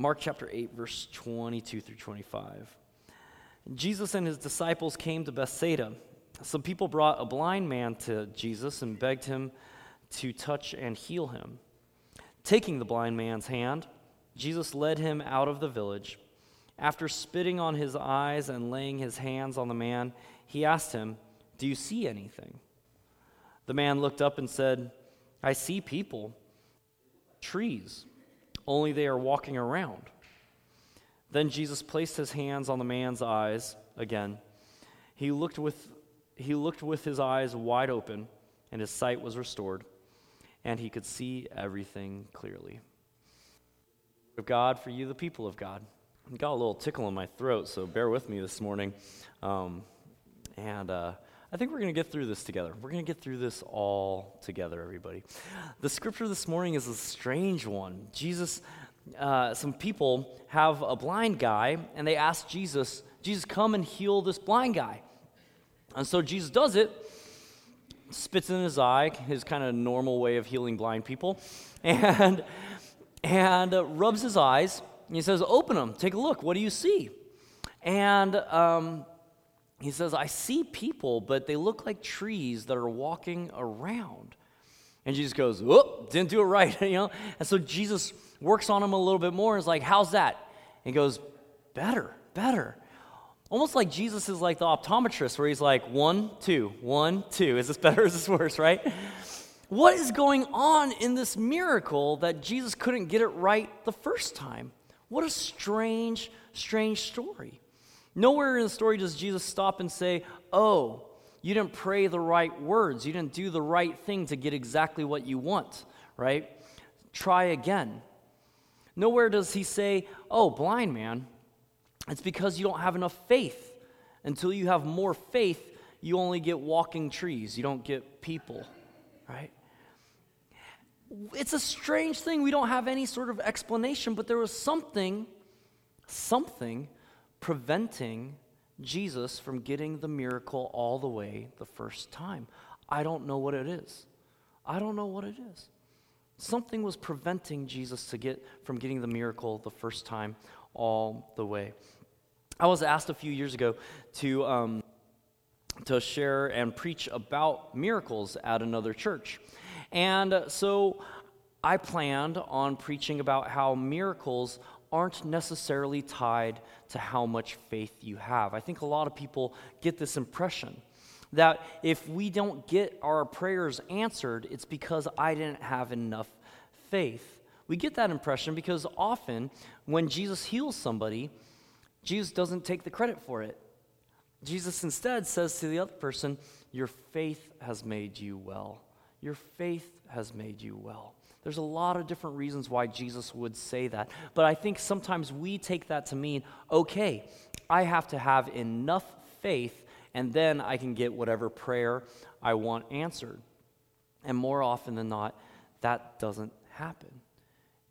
Mark chapter 8, verse 22 through 25. Jesus and his disciples came to Bethsaida. Some people brought a blind man to Jesus and begged him to touch and heal him. Taking the blind man's hand, Jesus led him out of the village. After spitting on his eyes and laying his hands on the man, he asked him, Do you see anything? The man looked up and said, I see people, trees only they are walking around. Then Jesus placed his hands on the man's eyes again. He looked with, he looked with his eyes wide open, and his sight was restored, and he could see everything clearly. Of God for you, the people of God. I got a little tickle in my throat, so bear with me this morning. Um, and uh, I think we're going to get through this together. We're going to get through this all together, everybody. The scripture this morning is a strange one. Jesus, uh, some people have a blind guy, and they ask Jesus, Jesus, come and heal this blind guy. And so Jesus does it, spits in his eye, his kind of normal way of healing blind people, and, and uh, rubs his eyes. And he says, Open them, take a look. What do you see? And um, he says, I see people, but they look like trees that are walking around. And Jesus goes, Oh, didn't do it right, you know? And so Jesus works on him a little bit more and is like, How's that? And he goes, Better, better. Almost like Jesus is like the optometrist, where he's like, one, two, one, two. Is this better? Or is this worse, right? What is going on in this miracle that Jesus couldn't get it right the first time? What a strange, strange story. Nowhere in the story does Jesus stop and say, Oh, you didn't pray the right words. You didn't do the right thing to get exactly what you want, right? Try again. Nowhere does he say, Oh, blind man, it's because you don't have enough faith. Until you have more faith, you only get walking trees, you don't get people, right? It's a strange thing. We don't have any sort of explanation, but there was something, something preventing Jesus from getting the miracle all the way the first time. I don't know what it is. I don't know what it is. Something was preventing Jesus to get from getting the miracle the first time all the way. I was asked a few years ago to um, to share and preach about miracles at another church, and so I planned on preaching about how miracles aren't necessarily tied to how much faith you have. I think a lot of people get this impression that if we don't get our prayers answered, it's because I didn't have enough faith. We get that impression because often when Jesus heals somebody, Jesus doesn't take the credit for it. Jesus instead says to the other person, Your faith has made you well. Your faith has made you well. There's a lot of different reasons why Jesus would say that. But I think sometimes we take that to mean, okay, I have to have enough faith and then I can get whatever prayer I want answered. And more often than not, that doesn't happen.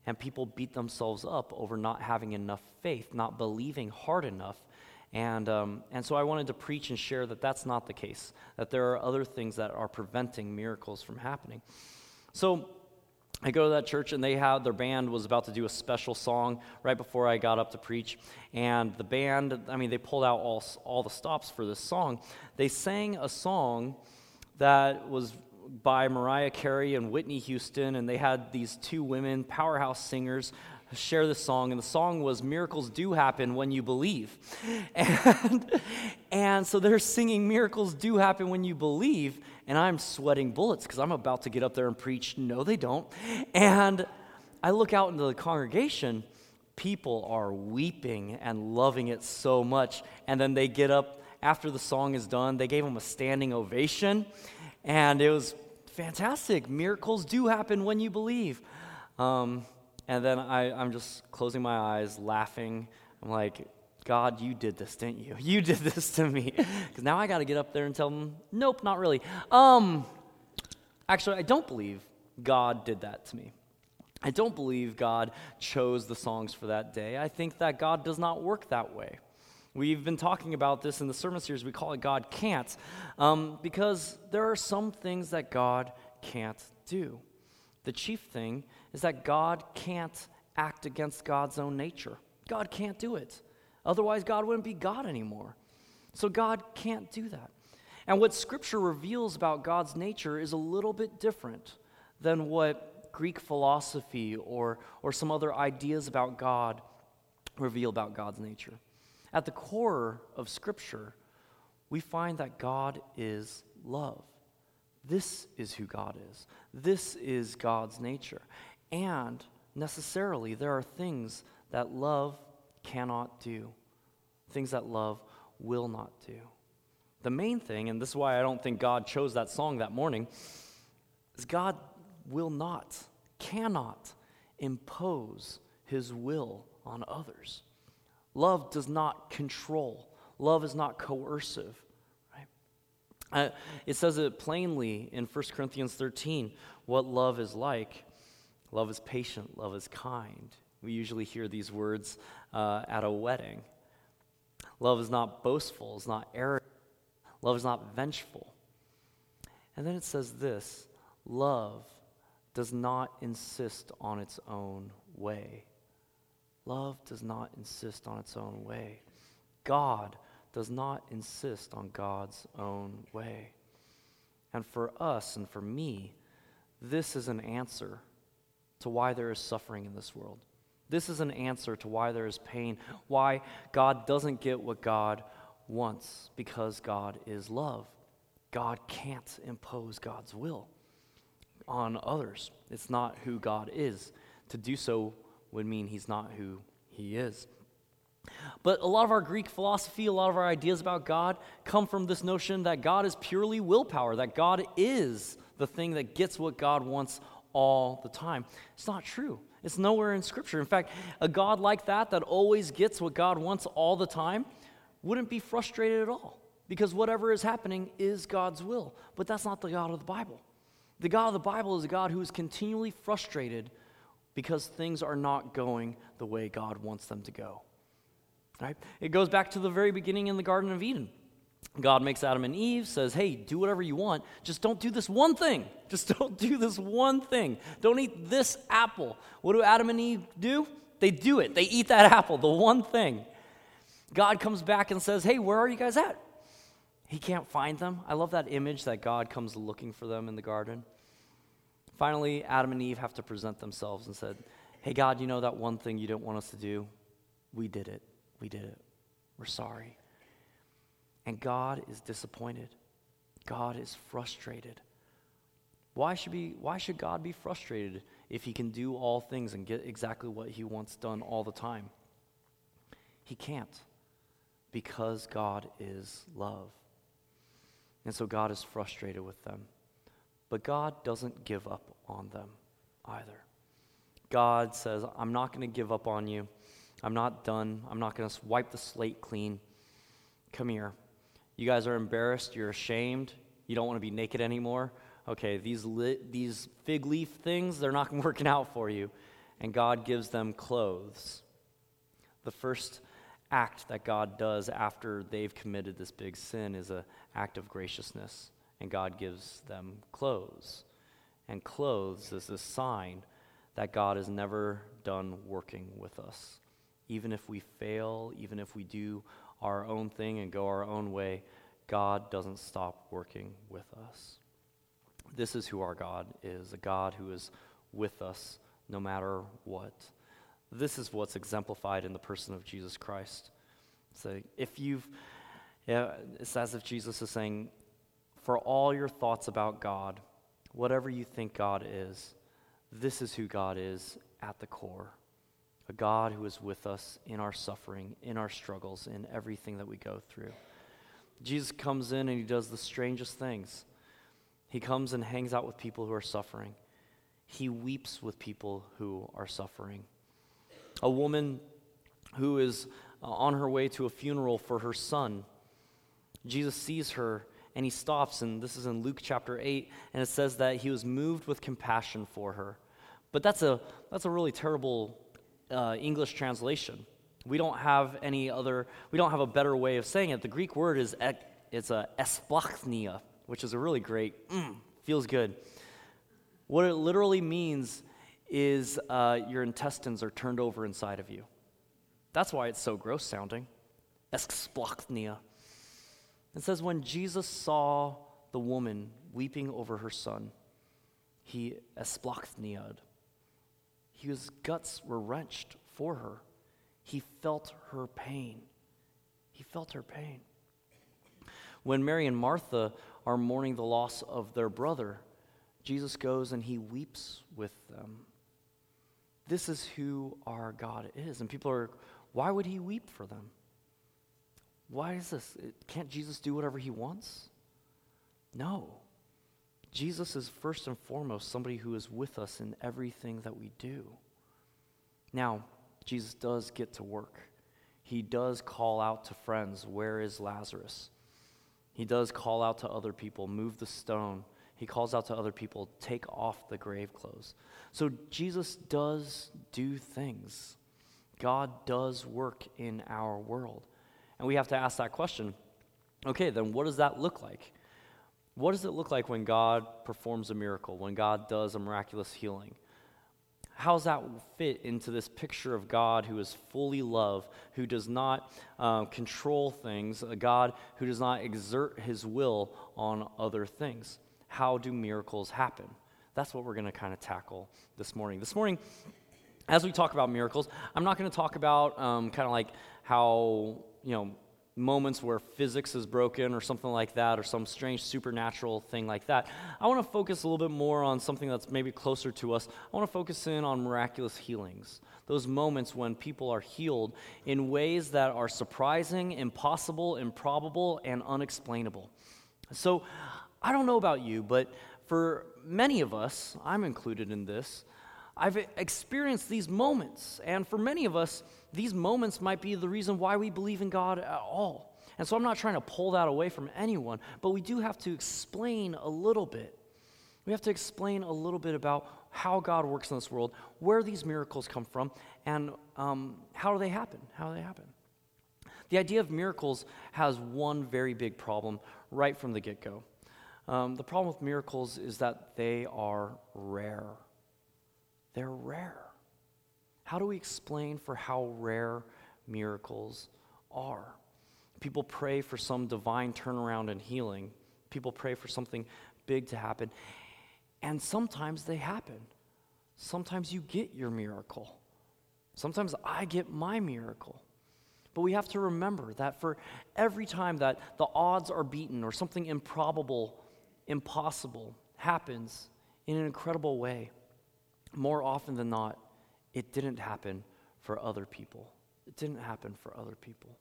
And people beat themselves up over not having enough faith, not believing hard enough. And, um, and so I wanted to preach and share that that's not the case, that there are other things that are preventing miracles from happening. So I go to that church and they had their band was about to do a special song right before I got up to preach. And the band, I mean, they pulled out all, all the stops for this song. They sang a song that was by Mariah Carey and Whitney Houston, and they had these two women, powerhouse singers, share this song, and the song was Miracles Do Happen When You Believe. And, and so they're singing Miracles Do Happen When You Believe, and I'm sweating bullets because I'm about to get up there and preach. No, they don't. And I look out into the congregation, people are weeping and loving it so much. And then they get up after the song is done, they gave them a standing ovation, and it was fantastic. Miracles do happen when you believe. Um, and then I, I'm just closing my eyes, laughing. I'm like, God, you did this, didn't you? You did this to me. Because now I got to get up there and tell them, nope, not really. Um, actually, I don't believe God did that to me. I don't believe God chose the songs for that day. I think that God does not work that way. We've been talking about this in the sermon series. We call it God Can't, um, because there are some things that God can't do. The chief thing is that God can't act against God's own nature. God can't do it. Otherwise, God wouldn't be God anymore. So, God can't do that. And what Scripture reveals about God's nature is a little bit different than what Greek philosophy or, or some other ideas about God reveal about God's nature. At the core of Scripture, we find that God is love. This is who God is. This is God's nature. And necessarily, there are things that love cannot do, things that love will not do. The main thing, and this is why I don't think God chose that song that morning, is God will not, cannot impose his will on others. Love does not control, love is not coercive. Right? Uh, it says it plainly in 1 Corinthians 13 what love is like. Love is patient, love is kind. We usually hear these words uh, at a wedding. Love is not boastful, it's not arrogant, love is not vengeful. And then it says this love does not insist on its own way. Love does not insist on its own way. God does not insist on God's own way. And for us and for me, this is an answer to why there is suffering in this world. This is an answer to why there is pain, why God doesn't get what God wants, because God is love. God can't impose God's will on others. It's not who God is. To do so would mean he's not who he is. But a lot of our Greek philosophy, a lot of our ideas about God come from this notion that God is purely willpower, that God is the thing that gets what God wants all the time. It's not true. It's nowhere in Scripture. In fact, a God like that, that always gets what God wants all the time, wouldn't be frustrated at all because whatever is happening is God's will. But that's not the God of the Bible. The God of the Bible is a God who is continually frustrated because things are not going the way God wants them to go. Right? It goes back to the very beginning in the Garden of Eden. God makes Adam and Eve, says, Hey, do whatever you want. Just don't do this one thing. Just don't do this one thing. Don't eat this apple. What do Adam and Eve do? They do it. They eat that apple, the one thing. God comes back and says, Hey, where are you guys at? He can't find them. I love that image that God comes looking for them in the garden. Finally, Adam and Eve have to present themselves and said, Hey, God, you know that one thing you didn't want us to do? We did it. We did it. We're sorry. And God is disappointed. God is frustrated. Why should, be, why should God be frustrated if he can do all things and get exactly what he wants done all the time? He can't because God is love. And so God is frustrated with them. But God doesn't give up on them either. God says, I'm not going to give up on you. I'm not done. I'm not going to wipe the slate clean. Come here. You guys are embarrassed. You're ashamed. You don't want to be naked anymore. Okay, these, li- these fig leaf things, they're not working out for you. And God gives them clothes. The first act that God does after they've committed this big sin is an act of graciousness and God gives them clothes. And clothes is a sign that God is never done working with us. Even if we fail, even if we do our own thing and go our own way, God doesn't stop working with us. This is who our God is a God who is with us no matter what. This is what's exemplified in the person of Jesus Christ. So if you've, yeah, it's as if Jesus is saying, for all your thoughts about God, whatever you think God is, this is who God is at the core. A God who is with us in our suffering, in our struggles, in everything that we go through. Jesus comes in and he does the strangest things. He comes and hangs out with people who are suffering. He weeps with people who are suffering. A woman who is uh, on her way to a funeral for her son, Jesus sees her and he stops, and this is in Luke chapter 8, and it says that he was moved with compassion for her. But that's a, that's a really terrible uh, English translation. We don't have any other, we don't have a better way of saying it. The Greek word is, it's a esplachnia, which is a really great, mm, feels good. What it literally means is uh, your intestines are turned over inside of you. That's why it's so gross sounding. Esplachnia. It says, when Jesus saw the woman weeping over her son, he esplachniaed. His guts were wrenched for her. He felt her pain. He felt her pain. When Mary and Martha are mourning the loss of their brother, Jesus goes and he weeps with them. This is who our God is. And people are, why would he weep for them? Why is this? Can't Jesus do whatever he wants? No. Jesus is first and foremost somebody who is with us in everything that we do. Now, Jesus does get to work. He does call out to friends, Where is Lazarus? He does call out to other people, Move the stone. He calls out to other people, Take off the grave clothes. So Jesus does do things. God does work in our world. And we have to ask that question okay, then what does that look like? What does it look like when God performs a miracle, when God does a miraculous healing? How does that fit into this picture of God who is fully love, who does not uh, control things, a God who does not exert his will on other things? How do miracles happen? That's what we're going to kind of tackle this morning. This morning, as we talk about miracles, I'm not going to talk about um, kind of like how, you know, moments where physics is broken or something like that, or some strange supernatural thing like that. I want to focus a little bit more on something that's maybe closer to us. I want to focus in on miraculous healings. Those moments when people are healed in ways that are surprising, impossible, improbable, and unexplainable. So, I don't know about you, but for many of us, I'm included in this, I've experienced these moments. And for many of us, these moments might be the reason why we believe in God at all. And so I'm not trying to pull that away from anyone, but we do have to explain a little bit. We have to explain a little bit about how God works in this world, where these miracles come from, and um, how do they happen? How do they happen? The idea of miracles has one very big problem right from the get go. Um, the problem with miracles is that they are rare. They're rare. How do we explain for how rare miracles are? People pray for some divine turnaround and healing. People pray for something big to happen. And sometimes they happen. Sometimes you get your miracle. Sometimes I get my miracle. But we have to remember that for every time that the odds are beaten or something improbable, impossible happens in an incredible way, more often than not, it didn't happen for other people. It didn't happen for other people.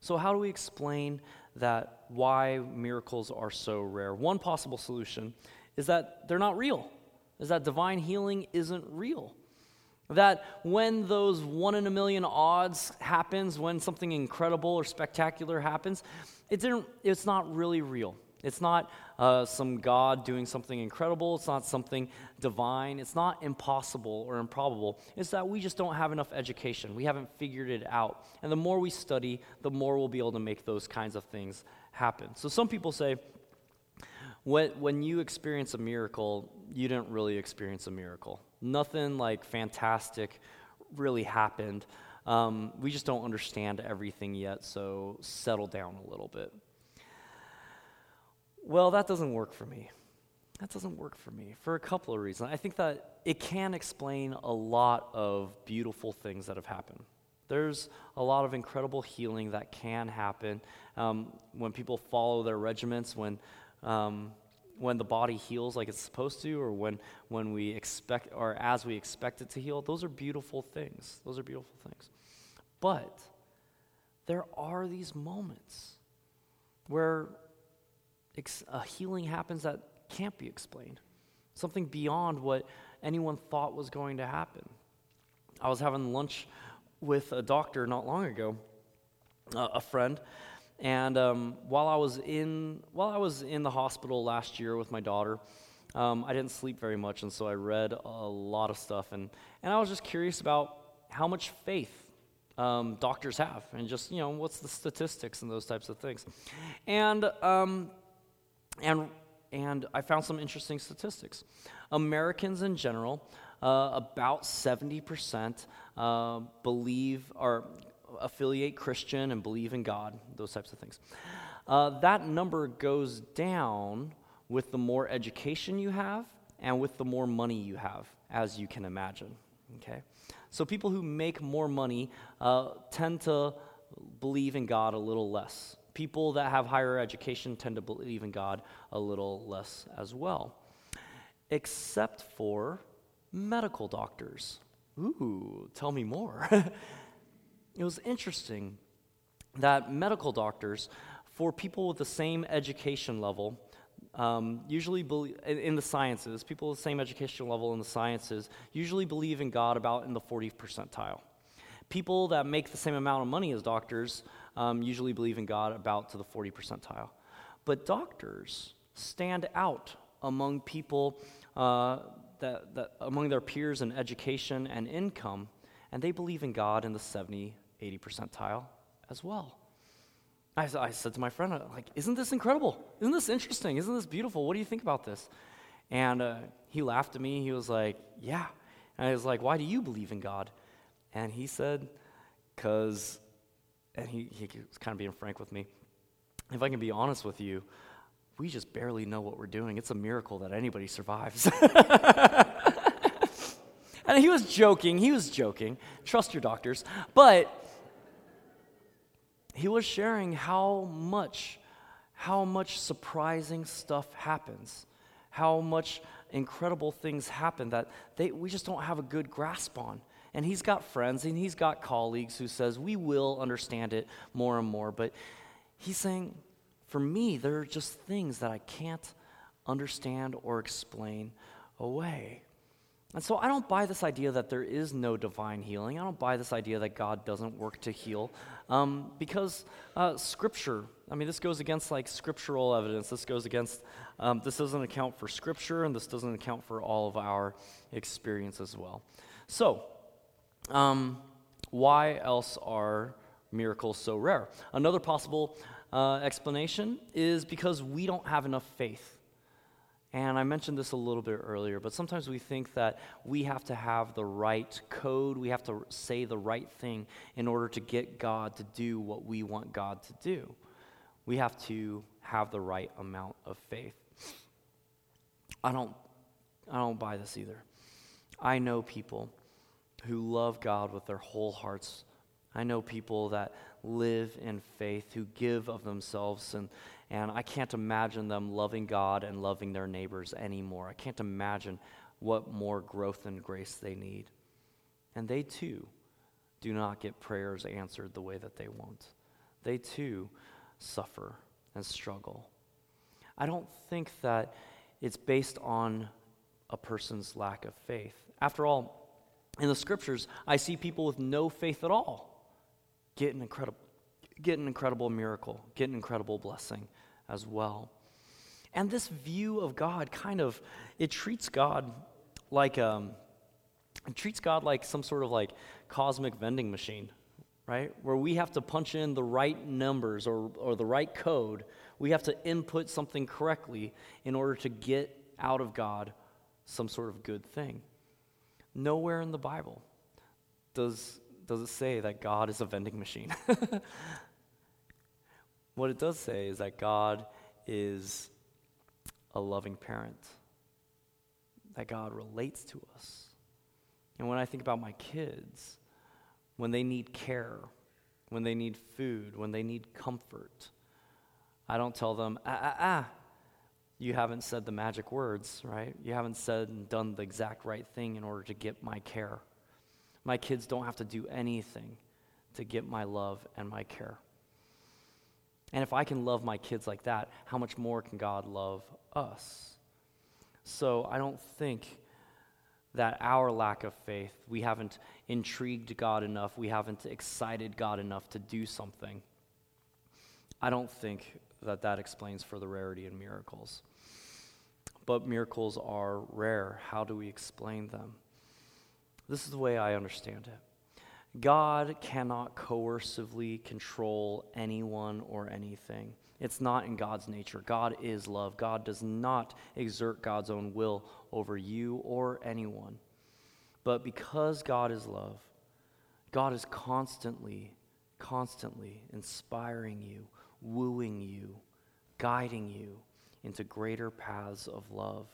So, how do we explain that why miracles are so rare? One possible solution is that they're not real, is that divine healing isn't real. That when those one in a million odds happens, when something incredible or spectacular happens, it didn't, it's not really real. It's not uh, some God doing something incredible. It's not something divine. It's not impossible or improbable. It's that we just don't have enough education. We haven't figured it out. And the more we study, the more we'll be able to make those kinds of things happen. So some people say, when, you experience a miracle, you didn't really experience a miracle. Nothing like fantastic really happened. Um, we just don't understand everything yet, so settle down a little bit. Well, that doesn't work for me. That doesn't work for me for a couple of reasons. I think that it can explain a lot of beautiful things that have happened. There's a lot of incredible healing that can happen um, when people follow their regiments, when, um, when the body heals like it's supposed to, or when, when we expect, or as we expect it to heal. Those are beautiful things. Those are beautiful things. But there are these moments where a healing happens that can't be explained, something beyond what anyone thought was going to happen. I was having lunch with a doctor not long ago, uh, a friend, and um, while I was in while I was in the hospital last year with my daughter, um, I didn't sleep very much, and so I read a lot of stuff, and and I was just curious about how much faith um, doctors have, and just you know what's the statistics and those types of things, and um, and, and I found some interesting statistics. Americans in general uh, about 70% uh, believe or affiliate Christian and believe in God, those types of things. Uh, that number goes down with the more education you have and with the more money you have, as you can imagine. Okay? So people who make more money uh, tend to believe in God a little less. People that have higher education tend to believe in God a little less as well, except for medical doctors. Ooh, tell me more. it was interesting that medical doctors, for people with the same education level, um, usually believe, in the sciences, people with the same educational level in the sciences usually believe in God about in the 40th percentile. People that make the same amount of money as doctors um, usually believe in God about to the 40 percentile. But doctors stand out among people uh, that, that among their peers in education and income, and they believe in God in the 70, 80 percentile as well. I, I said to my friend, like, isn't this incredible? Isn't this interesting? Isn't this beautiful? What do you think about this? And uh, he laughed at me. He was like, yeah. And I was like, why do you believe in God? And he said, because, and he, he was kind of being frank with me. If I can be honest with you, we just barely know what we're doing. It's a miracle that anybody survives. and he was joking. He was joking. Trust your doctors. But he was sharing how much, how much surprising stuff happens, how much incredible things happen that they, we just don't have a good grasp on. And he's got friends and he's got colleagues who says we will understand it more and more. But he's saying, for me, there are just things that I can't understand or explain away. And so I don't buy this idea that there is no divine healing. I don't buy this idea that God doesn't work to heal. Um, because uh, Scripture, I mean, this goes against like scriptural evidence. This goes against, um, this doesn't account for Scripture, and this doesn't account for all of our experience as well. So, um, why else are miracles so rare? Another possible uh, explanation is because we don't have enough faith. And I mentioned this a little bit earlier, but sometimes we think that we have to have the right code, we have to say the right thing in order to get God to do what we want God to do. We have to have the right amount of faith. I don't I don't buy this either. I know people who love God with their whole hearts. I know people that live in faith, who give of themselves and and I can't imagine them loving God and loving their neighbors anymore. I can't imagine what more growth and grace they need. And they too do not get prayers answered the way that they want. They too suffer and struggle. I don't think that it's based on a person's lack of faith. After all, in the scriptures, I see people with no faith at all get an incredible, get an incredible miracle, get an incredible blessing as well. And this view of God kind of it treats God like um, it treats God like some sort of like cosmic vending machine, right? Where we have to punch in the right numbers or, or the right code. We have to input something correctly in order to get out of God some sort of good thing. Nowhere in the Bible does, does it say that God is a vending machine. What it does say is that God is a loving parent, that God relates to us. And when I think about my kids, when they need care, when they need food, when they need comfort, I don't tell them, ah, ah, ah, you haven't said the magic words, right? You haven't said and done the exact right thing in order to get my care. My kids don't have to do anything to get my love and my care. And if I can love my kids like that, how much more can God love us? So I don't think that our lack of faith, we haven't intrigued God enough, we haven't excited God enough to do something. I don't think that that explains for the rarity in miracles. But miracles are rare. How do we explain them? This is the way I understand it. God cannot coercively control anyone or anything. It's not in God's nature. God is love. God does not exert God's own will over you or anyone. But because God is love, God is constantly, constantly inspiring you, wooing you, guiding you into greater paths of love.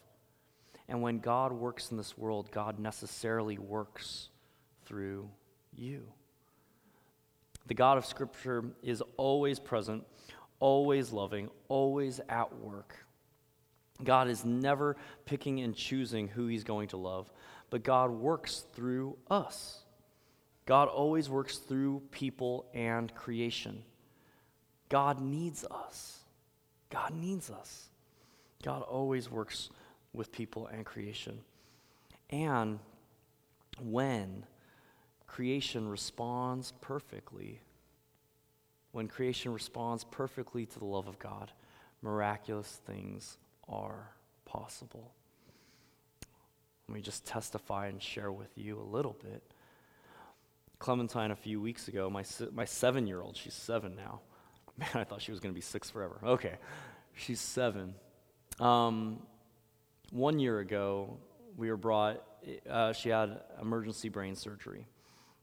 And when God works in this world, God necessarily works through you. The God of Scripture is always present, always loving, always at work. God is never picking and choosing who He's going to love, but God works through us. God always works through people and creation. God needs us. God needs us. God always works with people and creation. And when creation responds perfectly, when creation responds perfectly to the love of God, miraculous things are possible. Let me just testify and share with you a little bit. Clementine, a few weeks ago, my, my seven year old, she's seven now. Man, I thought she was going to be six forever. Okay, she's seven. Um, one year ago, we were brought, uh, she had emergency brain surgery,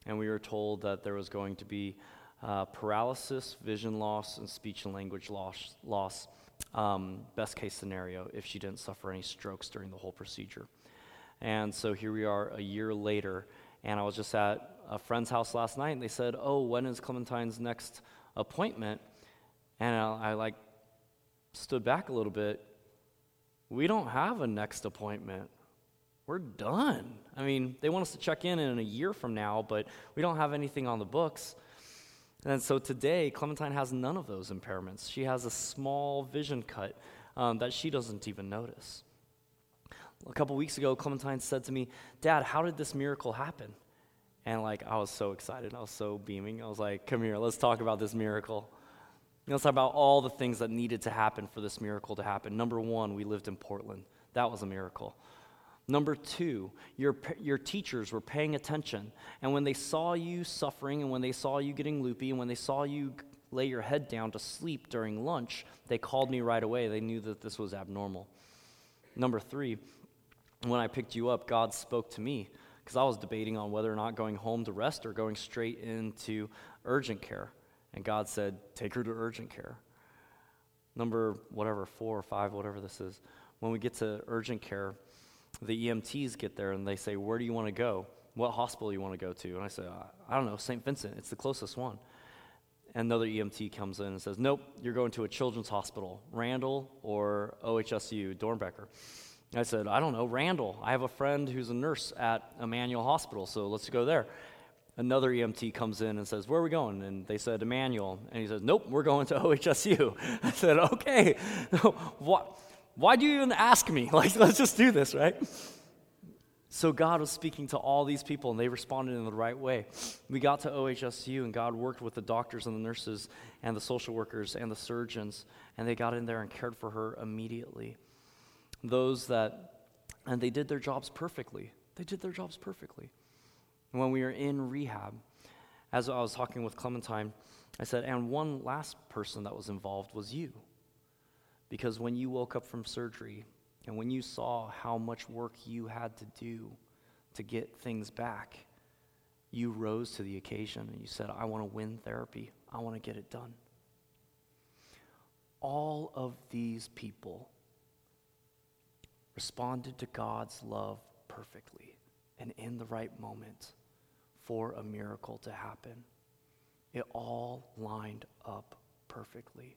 and we were told that there was going to be uh, paralysis, vision loss, and speech and language loss, loss um, best case scenario if she didn't suffer any strokes during the whole procedure. And so here we are a year later, and I was just at a friend's house last night, and they said, "Oh, when is Clementine's next appointment?" And I, I like stood back a little bit. We don't have a next appointment. We're done. I mean, they want us to check in in a year from now, but we don't have anything on the books. And so today, Clementine has none of those impairments. She has a small vision cut um, that she doesn't even notice. A couple weeks ago, Clementine said to me, Dad, how did this miracle happen? And like, I was so excited. I was so beaming. I was like, come here, let's talk about this miracle. Let's talk about all the things that needed to happen for this miracle to happen. Number one, we lived in Portland. That was a miracle. Number two, your, your teachers were paying attention. And when they saw you suffering, and when they saw you getting loopy, and when they saw you lay your head down to sleep during lunch, they called me right away. They knew that this was abnormal. Number three, when I picked you up, God spoke to me because I was debating on whether or not going home to rest or going straight into urgent care. And God said, Take her to urgent care. Number whatever, four or five, whatever this is. When we get to urgent care, the EMTs get there and they say, Where do you want to go? What hospital you want to go to? And I say, I don't know, St. Vincent. It's the closest one. And another EMT comes in and says, Nope, you're going to a children's hospital, Randall or OHSU, Doernbecher. I said, I don't know, Randall. I have a friend who's a nurse at Emanuel Hospital, so let's go there. Another EMT comes in and says, Where are we going? And they said, Emanuel. And he says, Nope, we're going to OHSU. I said, Okay. what? Why do you even ask me? Like, let's just do this, right? So God was speaking to all these people, and they responded in the right way. We got to OHSU, and God worked with the doctors and the nurses and the social workers and the surgeons, and they got in there and cared for her immediately. Those that, and they did their jobs perfectly. They did their jobs perfectly. And when we were in rehab, as I was talking with Clementine, I said, and one last person that was involved was you. Because when you woke up from surgery and when you saw how much work you had to do to get things back, you rose to the occasion and you said, I want to win therapy. I want to get it done. All of these people responded to God's love perfectly and in the right moment for a miracle to happen. It all lined up perfectly.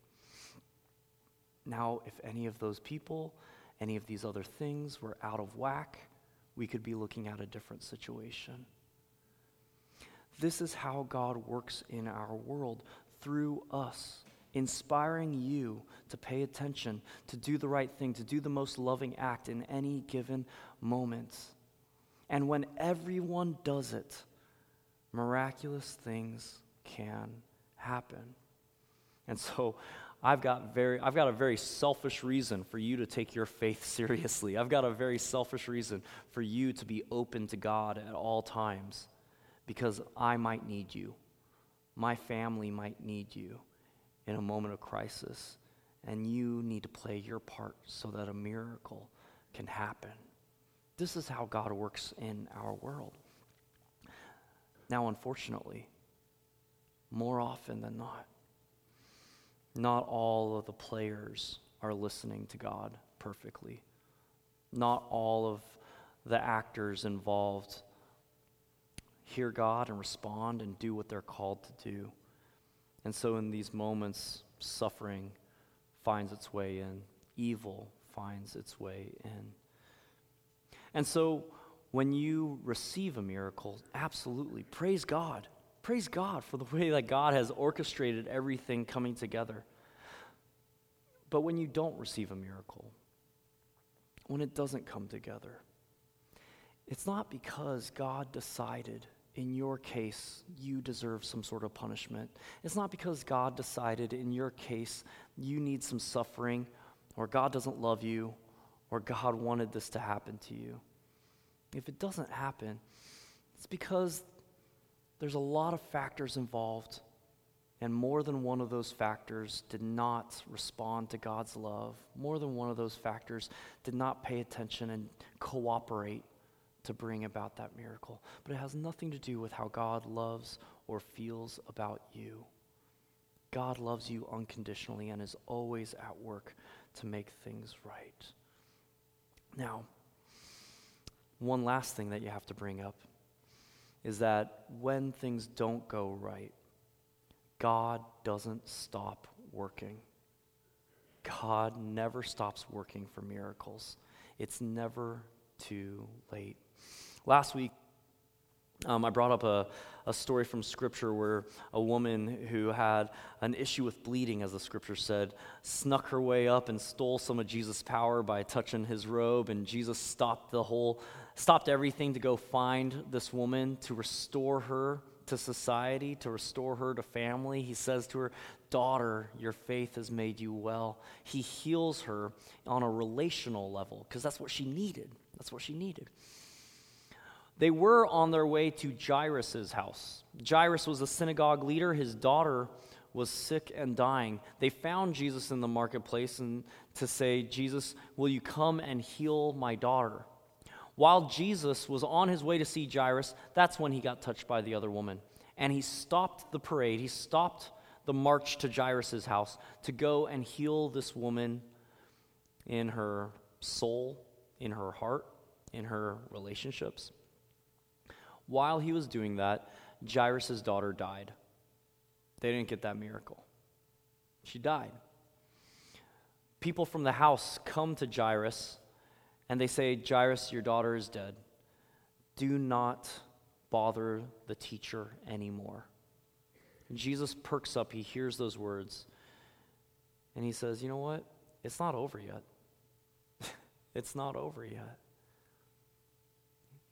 Now, if any of those people, any of these other things were out of whack, we could be looking at a different situation. This is how God works in our world through us, inspiring you to pay attention, to do the right thing, to do the most loving act in any given moment. And when everyone does it, miraculous things can happen. And so I've got, very, I've got a very selfish reason for you to take your faith seriously. I've got a very selfish reason for you to be open to God at all times because I might need you. My family might need you in a moment of crisis, and you need to play your part so that a miracle can happen. This is how God works in our world. Now, unfortunately, more often than not, not all of the players are listening to God perfectly. Not all of the actors involved hear God and respond and do what they're called to do. And so, in these moments, suffering finds its way in, evil finds its way in. And so, when you receive a miracle, absolutely praise God. Praise God for the way that God has orchestrated everything coming together. But when you don't receive a miracle, when it doesn't come together, it's not because God decided in your case you deserve some sort of punishment. It's not because God decided in your case you need some suffering or God doesn't love you or God wanted this to happen to you. If it doesn't happen, it's because there's a lot of factors involved, and more than one of those factors did not respond to God's love. More than one of those factors did not pay attention and cooperate to bring about that miracle. But it has nothing to do with how God loves or feels about you. God loves you unconditionally and is always at work to make things right. Now, one last thing that you have to bring up is that when things don't go right, God doesn't stop working. God never stops working for miracles. It's never too late. Last week, um, I brought up a, a story from Scripture where a woman who had an issue with bleeding, as the Scripture said, snuck her way up and stole some of Jesus' power by touching his robe, and Jesus stopped the whole, stopped everything to go find this woman to restore her to society, to restore her to family. He says to her, Daughter, your faith has made you well. He heals her on a relational level because that's what she needed. That's what she needed. They were on their way to Jairus' house. Jairus was a synagogue leader. His daughter was sick and dying. They found Jesus in the marketplace and to say, Jesus, will you come and heal my daughter? While Jesus was on his way to see Jairus, that's when he got touched by the other woman. And he stopped the parade, he stopped the march to Jairus' house to go and heal this woman in her soul, in her heart, in her relationships. While he was doing that, Jairus' daughter died. They didn't get that miracle. She died. People from the house come to Jairus and they say, Jairus, your daughter is dead. Do not bother the teacher anymore. And Jesus perks up. He hears those words. And he says, You know what? It's not over yet. it's not over yet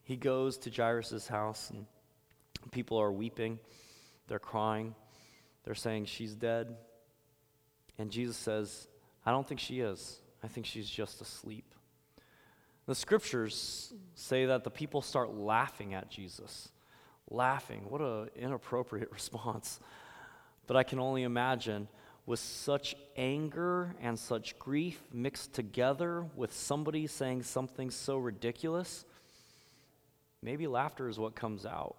he goes to Jairus' house, and people are weeping. They're crying. They're saying, She's dead. And Jesus says, I don't think she is. I think she's just asleep. The scriptures say that the people start laughing at Jesus. Laughing. What an inappropriate response. But I can only imagine with such anger and such grief mixed together with somebody saying something so ridiculous Maybe laughter is what comes out.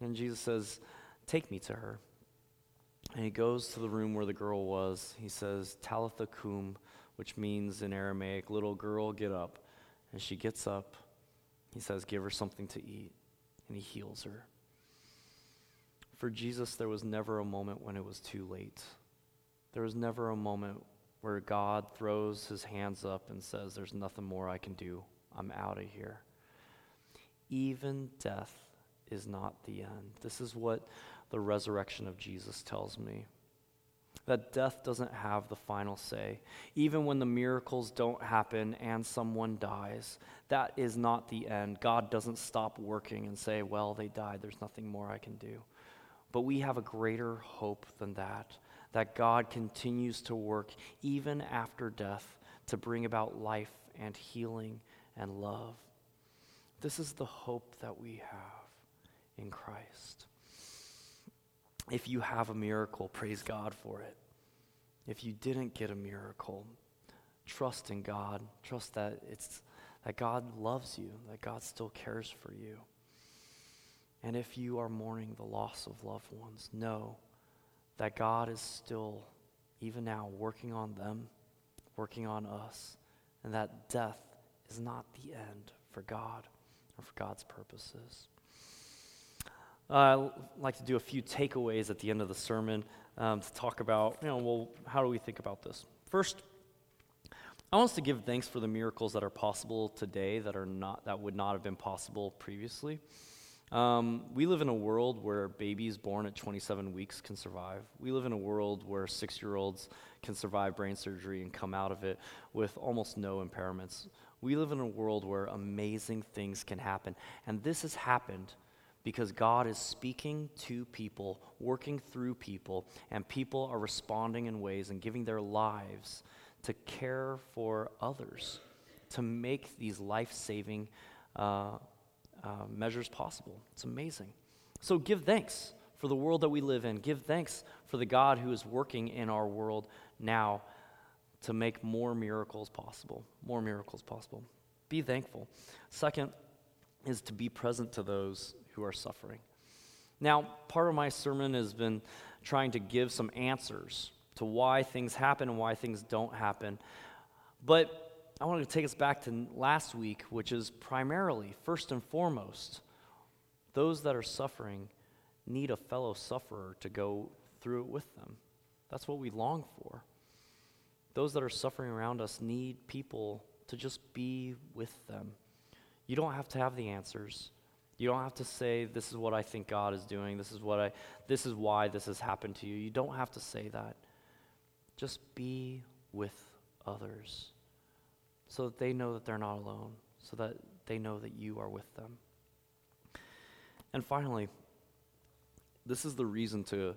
And Jesus says, Take me to her. And he goes to the room where the girl was. He says, Talitha cum, which means in Aramaic, little girl, get up. And she gets up. He says, Give her something to eat. And he heals her. For Jesus, there was never a moment when it was too late. There was never a moment where God throws his hands up and says, There's nothing more I can do. I'm out of here even death is not the end. This is what the resurrection of Jesus tells me. That death doesn't have the final say. Even when the miracles don't happen and someone dies, that is not the end. God doesn't stop working and say, well, they died, there's nothing more I can do. But we have a greater hope than that, that God continues to work even after death to bring about life and healing and love. This is the hope that we have in Christ. If you have a miracle, praise God for it. If you didn't get a miracle, trust in God. Trust that it's that God loves you, that God still cares for you. And if you are mourning the loss of loved ones, know that God is still, even now, working on them, working on us, and that death is not the end for God or for God's purposes. Uh, like to do a few takeaways at the end of the sermon um, to talk about, you know, well, how do we think about this? First, I want us to give thanks for the miracles that are possible today that are not that would not have been possible previously. Um, we live in a world where babies born at 27 weeks can survive. We live in a world where six year olds can survive brain surgery and come out of it with almost no impairments. We live in a world where amazing things can happen. And this has happened because God is speaking to people, working through people, and people are responding in ways and giving their lives to care for others, to make these life saving uh, uh, measures possible. It's amazing. So give thanks for the world that we live in. Give thanks for the God who is working in our world now to make more miracles possible. More miracles possible. Be thankful. Second is to be present to those who are suffering. Now, part of my sermon has been trying to give some answers to why things happen and why things don't happen. But I wanted to take us back to last week, which is primarily, first and foremost, those that are suffering need a fellow sufferer to go through it with them. That's what we long for. Those that are suffering around us need people to just be with them. You don't have to have the answers. You don't have to say this is what I think God is doing. This is what I this is why this has happened to you. You don't have to say that. Just be with others so that they know that they're not alone, so that they know that you are with them. And finally, this is the reason to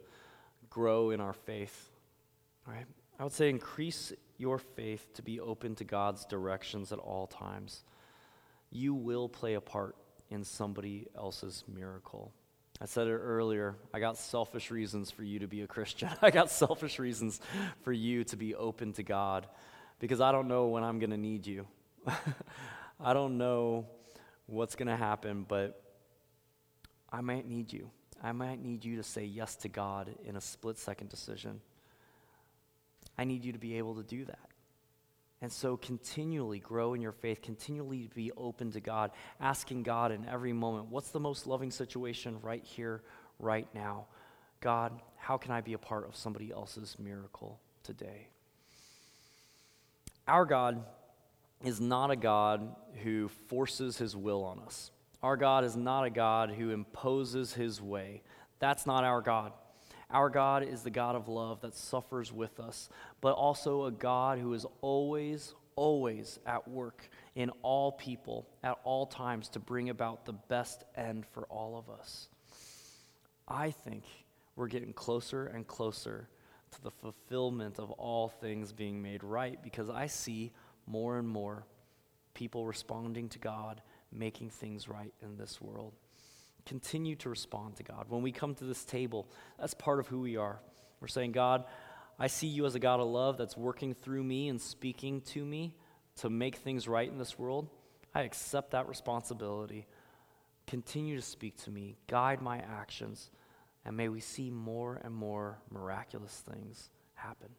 grow in our faith, right? I would say increase your faith to be open to God's directions at all times. You will play a part in somebody else's miracle. I said it earlier. I got selfish reasons for you to be a Christian. I got selfish reasons for you to be open to God because I don't know when I'm going to need you. I don't know what's going to happen, but I might need you. I might need you to say yes to God in a split second decision. I need you to be able to do that. And so, continually grow in your faith, continually be open to God, asking God in every moment, what's the most loving situation right here, right now? God, how can I be a part of somebody else's miracle today? Our God is not a God who forces his will on us. Our God is not a God who imposes his way. That's not our God. Our God is the God of love that suffers with us, but also a God who is always, always at work in all people at all times to bring about the best end for all of us. I think we're getting closer and closer to the fulfillment of all things being made right because I see more and more people responding to God, making things right in this world. Continue to respond to God. When we come to this table, that's part of who we are. We're saying, God, I see you as a God of love that's working through me and speaking to me to make things right in this world. I accept that responsibility. Continue to speak to me, guide my actions. And may we see more and more miraculous things happen.